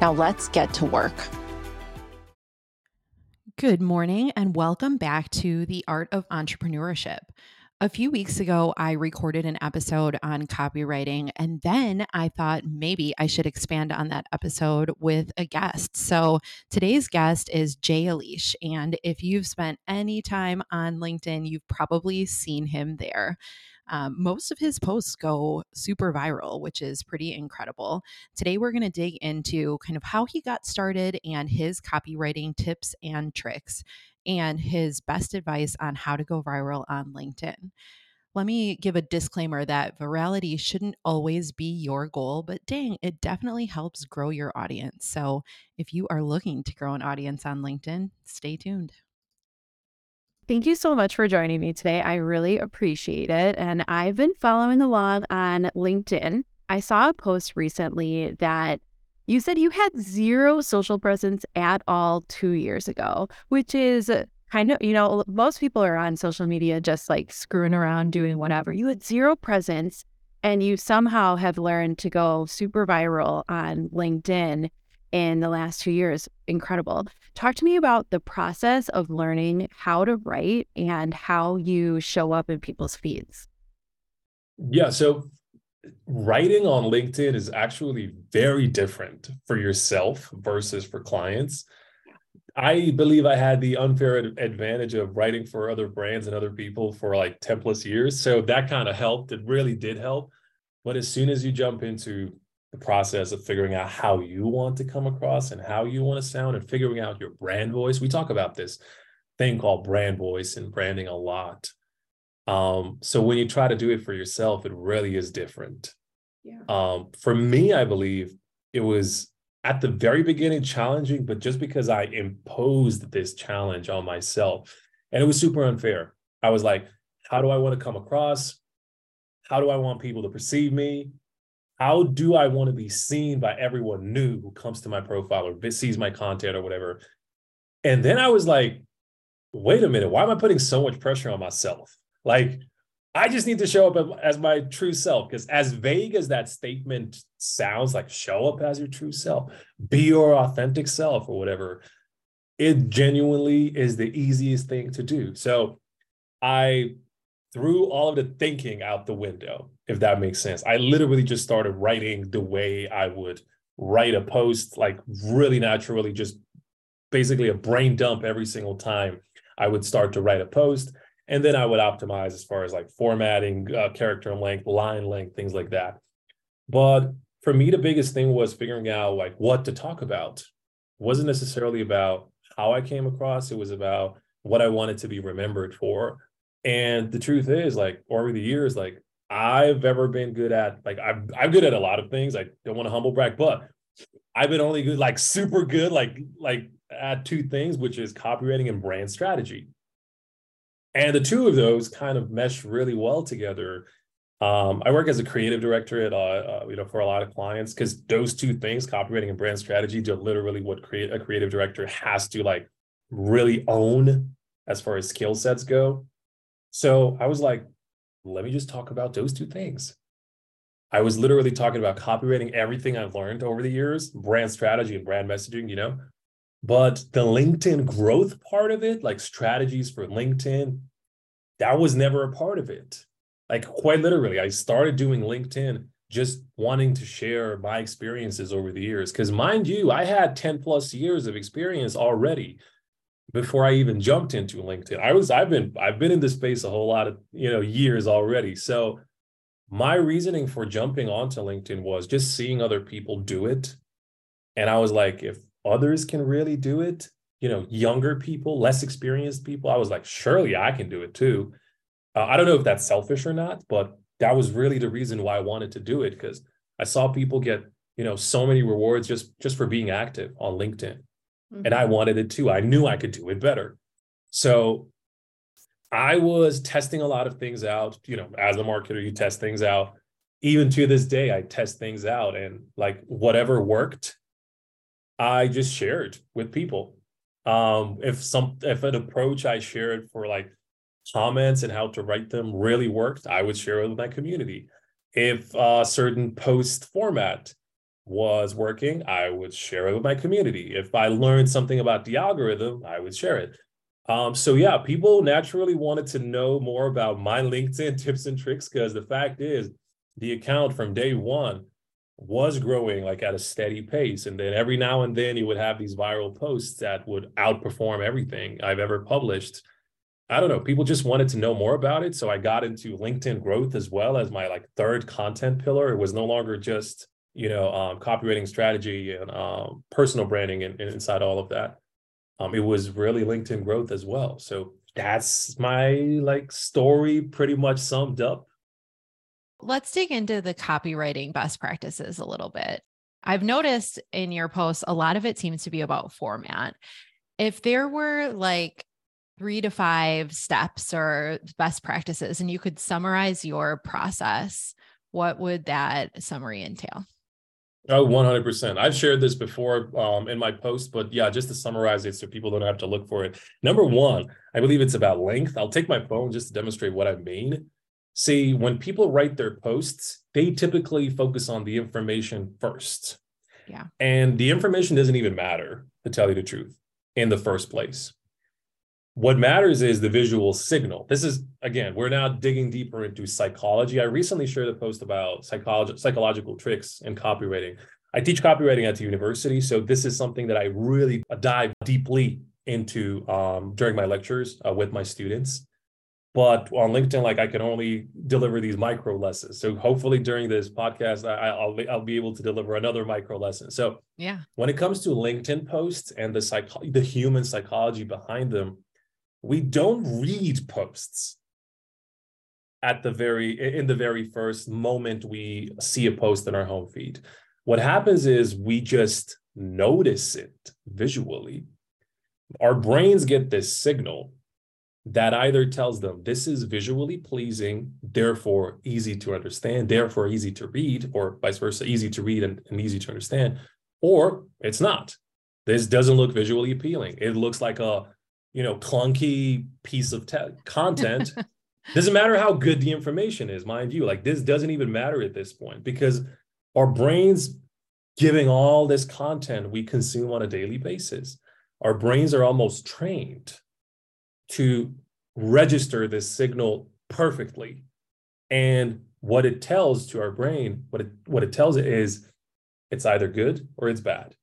Now let's get to work. Good morning, and welcome back to the Art of Entrepreneurship. A few weeks ago, I recorded an episode on copywriting, and then I thought maybe I should expand on that episode with a guest. So today's guest is Jay Alić. And if you've spent any time on LinkedIn, you've probably seen him there. Um, most of his posts go super viral, which is pretty incredible. Today, we're going to dig into kind of how he got started and his copywriting tips and tricks, and his best advice on how to go viral on LinkedIn. Let me give a disclaimer that virality shouldn't always be your goal, but dang, it definitely helps grow your audience. So if you are looking to grow an audience on LinkedIn, stay tuned. Thank you so much for joining me today. I really appreciate it. And I've been following along on LinkedIn. I saw a post recently that you said you had zero social presence at all two years ago, which is kind of, you know, most people are on social media just like screwing around, doing whatever. You had zero presence and you somehow have learned to go super viral on LinkedIn in the last two years. Incredible. Talk to me about the process of learning how to write and how you show up in people's feeds. Yeah. So writing on LinkedIn is actually very different for yourself versus for clients. I believe I had the unfair advantage of writing for other brands and other people for like 10 plus years. So that kind of helped. It really did help. But as soon as you jump into the process of figuring out how you want to come across and how you want to sound and figuring out your brand voice. We talk about this thing called brand voice and branding a lot. Um, so when you try to do it for yourself, it really is different. Yeah. Um, for me, I believe it was at the very beginning challenging, but just because I imposed this challenge on myself, and it was super unfair. I was like, how do I want to come across? How do I want people to perceive me? How do I want to be seen by everyone new who comes to my profile or sees my content or whatever? And then I was like, wait a minute, why am I putting so much pressure on myself? Like, I just need to show up as my true self. Because as vague as that statement sounds, like show up as your true self, be your authentic self or whatever, it genuinely is the easiest thing to do. So I threw all of the thinking out the window, if that makes sense. I literally just started writing the way I would write a post, like really naturally, just basically a brain dump every single time I would start to write a post. And then I would optimize as far as like formatting, uh, character length, line length, things like that. But for me, the biggest thing was figuring out like what to talk about. It wasn't necessarily about how I came across, it was about what I wanted to be remembered for and the truth is, like over the years, like I've ever been good at, like I'm I'm good at a lot of things. I don't want to humble brag, but I've been only good, like super good, like like at two things, which is copywriting and brand strategy. And the two of those kind of mesh really well together. Um, I work as a creative director at, uh, uh, you know, for a lot of clients because those two things, copywriting and brand strategy, are literally what create a creative director has to like really own as far as skill sets go. So I was like, let me just talk about those two things. I was literally talking about copywriting everything I've learned over the years, brand strategy and brand messaging, you know. But the LinkedIn growth part of it, like strategies for LinkedIn, that was never a part of it. Like quite literally, I started doing LinkedIn just wanting to share my experiences over the years. Because mind you, I had 10 plus years of experience already before I even jumped into LinkedIn. I was I've been I've been in this space a whole lot of, you know, years already. So my reasoning for jumping onto LinkedIn was just seeing other people do it. And I was like if others can really do it, you know, younger people, less experienced people, I was like surely I can do it too. Uh, I don't know if that's selfish or not, but that was really the reason why I wanted to do it because I saw people get you know, so many rewards just just for being active on LinkedIn. Mm-hmm. And I wanted it too. I knew I could do it better. So I was testing a lot of things out. You know, as a marketer, you test things out. Even to this day, I test things out and like whatever worked, I just shared with people. Um, if some if an approach I shared for like comments and how to write them really worked, I would share it with my community. If a certain post format was working, I would share it with my community. If I learned something about the algorithm, I would share it. Um, so yeah, people naturally wanted to know more about my LinkedIn tips and tricks because the fact is, the account from day one was growing like at a steady pace, and then every now and then you would have these viral posts that would outperform everything I've ever published. I don't know. People just wanted to know more about it, so I got into LinkedIn growth as well as my like third content pillar. It was no longer just you know um, copywriting strategy and um, personal branding and, and inside all of that um, it was really LinkedIn growth as well. So that's my like story pretty much summed up. Let's dig into the copywriting best practices a little bit. I've noticed in your posts, a lot of it seems to be about format. If there were like three to five steps or best practices, and you could summarize your process, what would that summary entail? Oh, 100%. I've shared this before um, in my post, but yeah, just to summarize it so people don't have to look for it. Number one, I believe it's about length. I'll take my phone just to demonstrate what I mean. See, when people write their posts, they typically focus on the information first. Yeah. And the information doesn't even matter, to tell you the truth, in the first place. What matters is the visual signal. This is, again, we're now digging deeper into psychology. I recently shared a post about psychology, psychological tricks in copywriting. I teach copywriting at the university. So this is something that I really dive deeply into um, during my lectures uh, with my students. But on LinkedIn, like I can only deliver these micro lessons. So hopefully during this podcast, I, will I'll be able to deliver another micro lesson. So yeah, when it comes to LinkedIn posts and the psych the human psychology behind them, we don't read posts at the very in the very first moment we see a post in our home feed. What happens is we just notice it visually. Our brains get this signal that either tells them this is visually pleasing therefore easy to understand therefore easy to read or vice versa easy to read and, and easy to understand or it's not. This doesn't look visually appealing. It looks like a you know clunky piece of te- content. Doesn't matter how good the information is mind you like this doesn't even matter at this point because our brains giving all this content we consume on a daily basis our brains are almost trained to register this signal perfectly. And what it tells to our brain what it what it tells it is it's either good or it's bad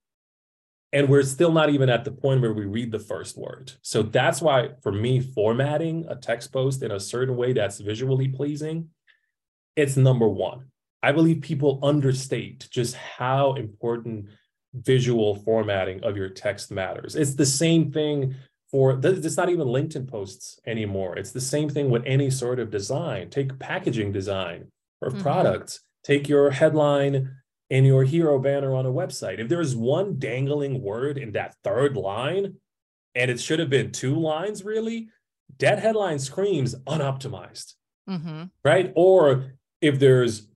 and we're still not even at the point where we read the first word. So that's why, for me, formatting a text post in a certain way that's visually pleasing, it's number one. I believe people understate just how important visual formatting of your text matters. It's the same thing for it's not even LinkedIn posts anymore. It's the same thing with any sort of design. Take packaging design or mm-hmm. products. Take your headline in your hero banner on a website. If there's one dangling word in that third line, and it should have been two lines, really, that headline screams unoptimized, mm-hmm. right? Or if there's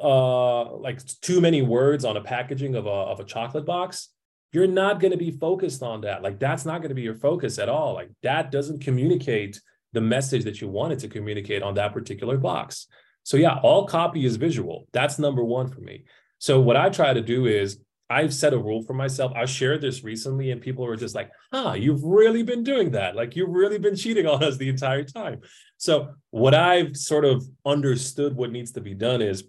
uh like too many words on a packaging of a of a chocolate box, you're not going to be focused on that. Like that's not going to be your focus at all. Like that doesn't communicate the message that you wanted to communicate on that particular box. So yeah, all copy is visual. That's number one for me. So what I try to do is I've set a rule for myself. I shared this recently, and people were just like, huh, you've really been doing that. Like, you've really been cheating on us the entire time. So, what I've sort of understood what needs to be done is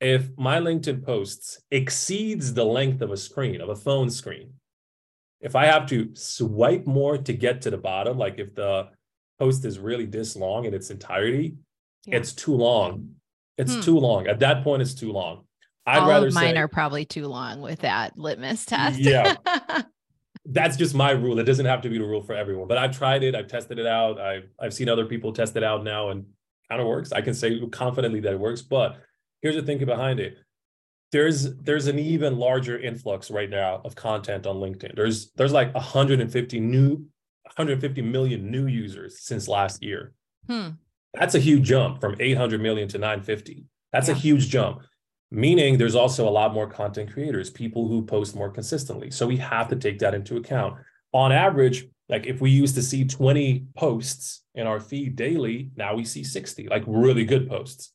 if my LinkedIn posts exceeds the length of a screen, of a phone screen, if I have to swipe more to get to the bottom, like if the post is really this long in its entirety, yeah. it's too long. It's hmm. too long. At that point, it's too long. I'd All rather of mine say, are probably too long with that litmus test. yeah. That's just my rule. It doesn't have to be the rule for everyone. But I've tried it, I've tested it out. I've I've seen other people test it out now and kind of works. I can say confidently that it works. But here's the thinking behind it. there's there's an even larger influx right now of content on LinkedIn. There's there's like 150 new 150 million new users since last year. Hmm. That's a huge jump from 800 million to 950. That's yeah. a huge jump. Meaning there's also a lot more content creators, people who post more consistently. So we have to take that into account. On average, like if we used to see 20 posts in our feed daily, now we see 60, like really good posts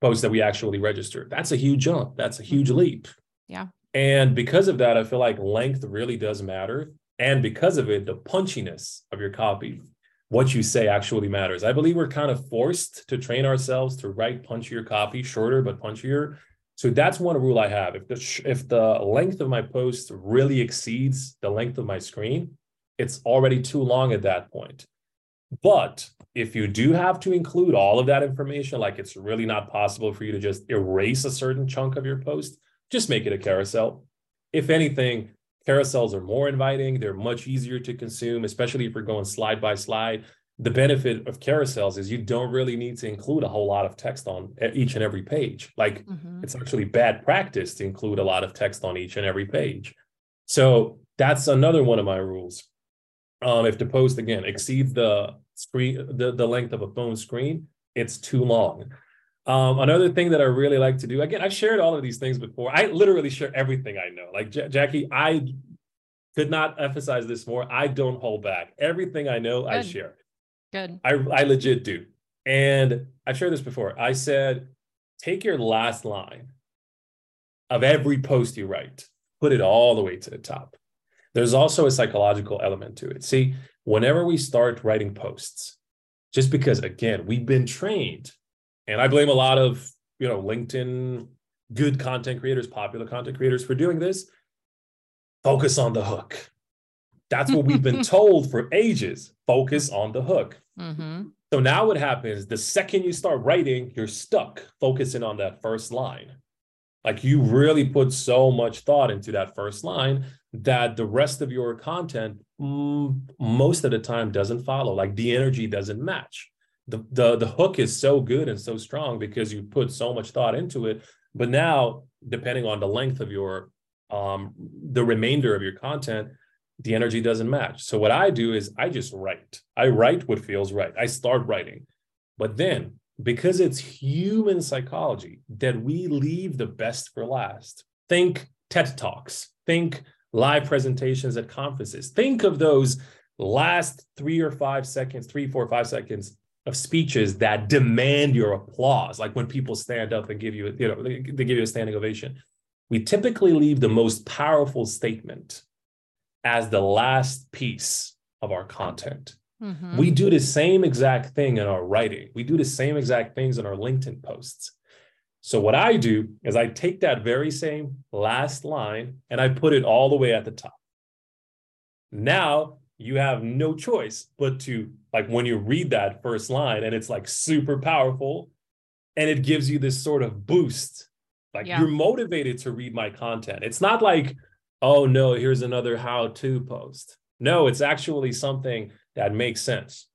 posts that we actually registered. That's a huge jump. That's a huge mm-hmm. leap. Yeah. And because of that, I feel like length really does matter. And because of it, the punchiness of your copy, what you say actually matters. I believe we're kind of forced to train ourselves to write punchier copy, shorter but punchier. So that's one rule I have. If the if the length of my post really exceeds the length of my screen, it's already too long at that point. But if you do have to include all of that information, like it's really not possible for you to just erase a certain chunk of your post, just make it a carousel. If anything, carousels are more inviting, they're much easier to consume, especially if you're going slide by slide. The benefit of carousels is you don't really need to include a whole lot of text on each and every page. Like mm-hmm. it's actually bad practice to include a lot of text on each and every page. So that's another one of my rules um, if the post again exceeds the screen the, the length of a phone screen, it's too long. Um, another thing that I really like to do, again, I've shared all of these things before. I literally share everything I know. Like J- Jackie, I could not emphasize this more. I don't hold back. Everything I know, Good. I share. Good. I, I legit do. And I've shared this before. I said, take your last line of every post you write, put it all the way to the top there's also a psychological element to it. See, whenever we start writing posts, just because again, we've been trained, and I blame a lot of, you know, LinkedIn good content creators, popular content creators for doing this, focus on the hook. That's what we've been told for ages. Focus on the hook. Mm-hmm. So now what happens? The second you start writing, you're stuck focusing on that first line. Like you really put so much thought into that first line that the rest of your content mm, most of the time doesn't follow. Like the energy doesn't match. The, the the hook is so good and so strong because you put so much thought into it. But now, depending on the length of your um the remainder of your content, the energy doesn't match. So what I do is I just write. I write what feels right. I start writing. But then because it's human psychology that we leave the best for last. Think TED Talks, think live presentations at conferences. Think of those last three or five seconds, three, four, five seconds of speeches that demand your applause, like when people stand up and give you, you know, they give you a standing ovation. We typically leave the most powerful statement as the last piece of our content. Mm-hmm. We do the same exact thing in our writing. We do the same exact things in our LinkedIn posts. So what I do is I take that very same last line and I put it all the way at the top. Now you have no choice but to like when you read that first line and it's like super powerful and it gives you this sort of boost. Like yeah. you're motivated to read my content. It's not like, oh no, here's another how-to post. No, it's actually something that makes sense.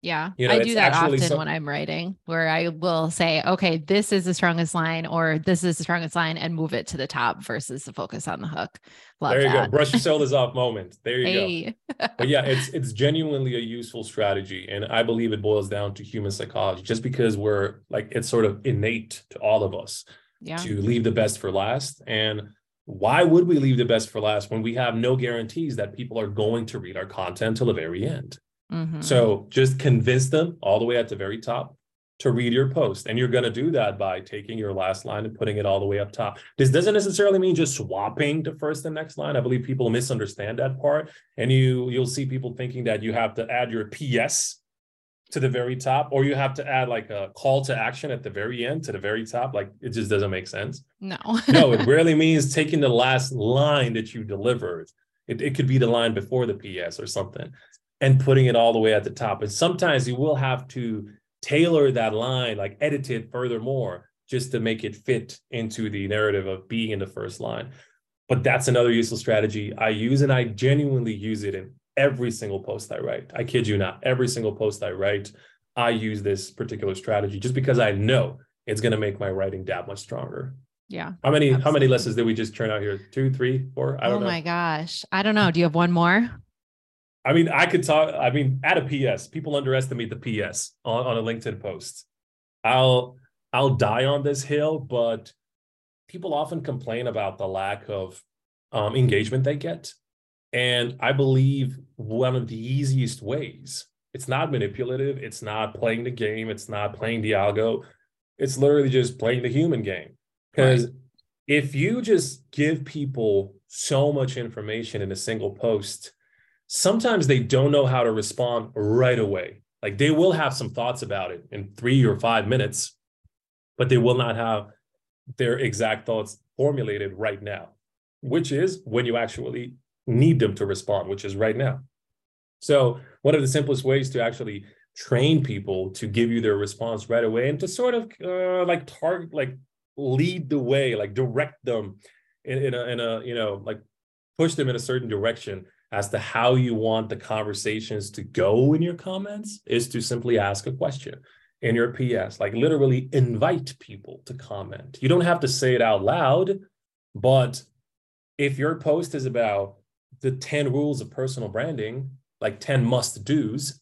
Yeah, you know, I do that often so- when I'm writing, where I will say, okay, this is the strongest line, or this is the strongest line, and move it to the top versus the focus on the hook. Love there you that. go, brush your shoulders off moment. There you hey. go. But yeah, it's it's genuinely a useful strategy, and I believe it boils down to human psychology. Just because we're like, it's sort of innate to all of us yeah. to leave the best for last, and why would we leave the best for last when we have no guarantees that people are going to read our content till the very end? Mm-hmm. So just convince them all the way at the very top to read your post. And you're going to do that by taking your last line and putting it all the way up top. This doesn't necessarily mean just swapping the first and next line. I believe people misunderstand that part. And you you'll see people thinking that you have to add your PS to the very top, or you have to add like a call to action at the very end to the very top. Like it just doesn't make sense. No. no, it really means taking the last line that you delivered. It, it could be the line before the PS or something and putting it all the way at the top. And sometimes you will have to tailor that line, like edit it furthermore, just to make it fit into the narrative of being in the first line. But that's another useful strategy I use, and I genuinely use it in every single post I write. I kid you not, every single post I write, I use this particular strategy just because I know it's going to make my writing that much stronger. Yeah. How many absolutely. how many lessons did we just turn out here? Two, three, four? I don't oh know. my gosh. I don't know. Do you have one more? I mean, I could talk. I mean, at a PS, people underestimate the PS on, on a LinkedIn post. I'll I'll die on this hill, but people often complain about the lack of um, engagement they get. And I believe one of the easiest ways, it's not manipulative, it's not playing the game, it's not playing the algo, it's literally just playing the human game. Because right. if you just give people so much information in a single post, sometimes they don't know how to respond right away. Like they will have some thoughts about it in three or five minutes, but they will not have their exact thoughts formulated right now, which is when you actually need them to respond, which is right now. So, one of the simplest ways to actually train people to give you their response right away and to sort of uh, like target, like lead the way, like direct them in, in, a, in a, you know, like push them in a certain direction as to how you want the conversations to go in your comments is to simply ask a question in your PS, like literally invite people to comment. You don't have to say it out loud, but if your post is about the 10 rules of personal branding, like 10 must do's,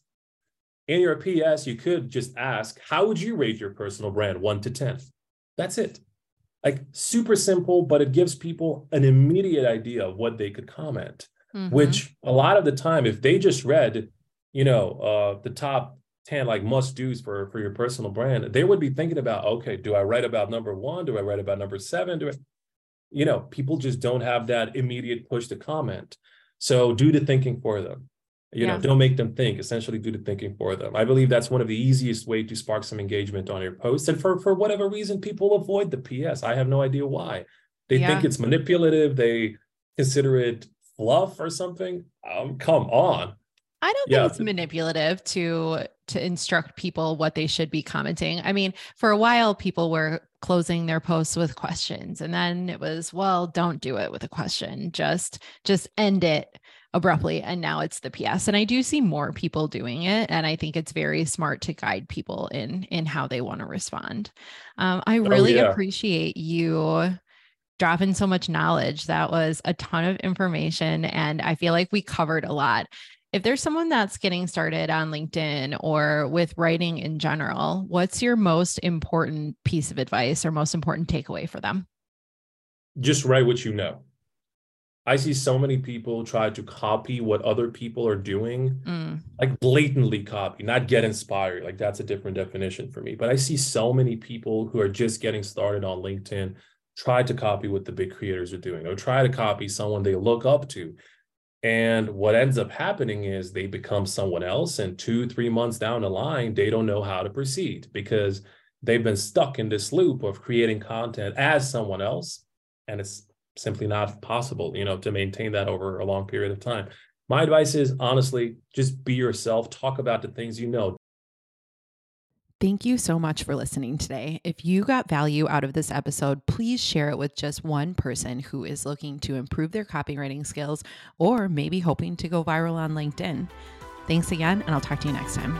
in your PS, you could just ask, How would you rate your personal brand one to 10? That's it. Like super simple, but it gives people an immediate idea of what they could comment, mm-hmm. which a lot of the time, if they just read, you know, uh, the top 10 like must do's for for your personal brand they would be thinking about okay do i write about number one do i write about number seven do i you know people just don't have that immediate push to comment. So do the thinking for them. You yeah. know don't make them think essentially do the thinking for them. I believe that's one of the easiest way to spark some engagement on your post. And for for whatever reason people avoid the ps i have no idea why. They yeah. think it's manipulative. They consider it fluff or something. Um, come on I don't yeah. think it's manipulative to to instruct people what they should be commenting. I mean, for a while people were closing their posts with questions and then it was, well, don't do it with a question. Just just end it abruptly and now it's the PS. And I do see more people doing it and I think it's very smart to guide people in in how they want to respond. Um, I oh, really oh, yeah. appreciate you dropping so much knowledge. That was a ton of information and I feel like we covered a lot if there's someone that's getting started on LinkedIn or with writing in general, what's your most important piece of advice or most important takeaway for them? Just write what you know. I see so many people try to copy what other people are doing, mm. like blatantly copy, not get inspired. Like that's a different definition for me. But I see so many people who are just getting started on LinkedIn try to copy what the big creators are doing or try to copy someone they look up to and what ends up happening is they become someone else. And two, three months down the line, they don't know how to proceed because they've been stuck in this loop of creating content as someone else. And it's simply not possible, you know, to maintain that over a long period of time. My advice is honestly, just be yourself, talk about the things you know. Thank you so much for listening today. If you got value out of this episode, please share it with just one person who is looking to improve their copywriting skills or maybe hoping to go viral on LinkedIn. Thanks again, and I'll talk to you next time.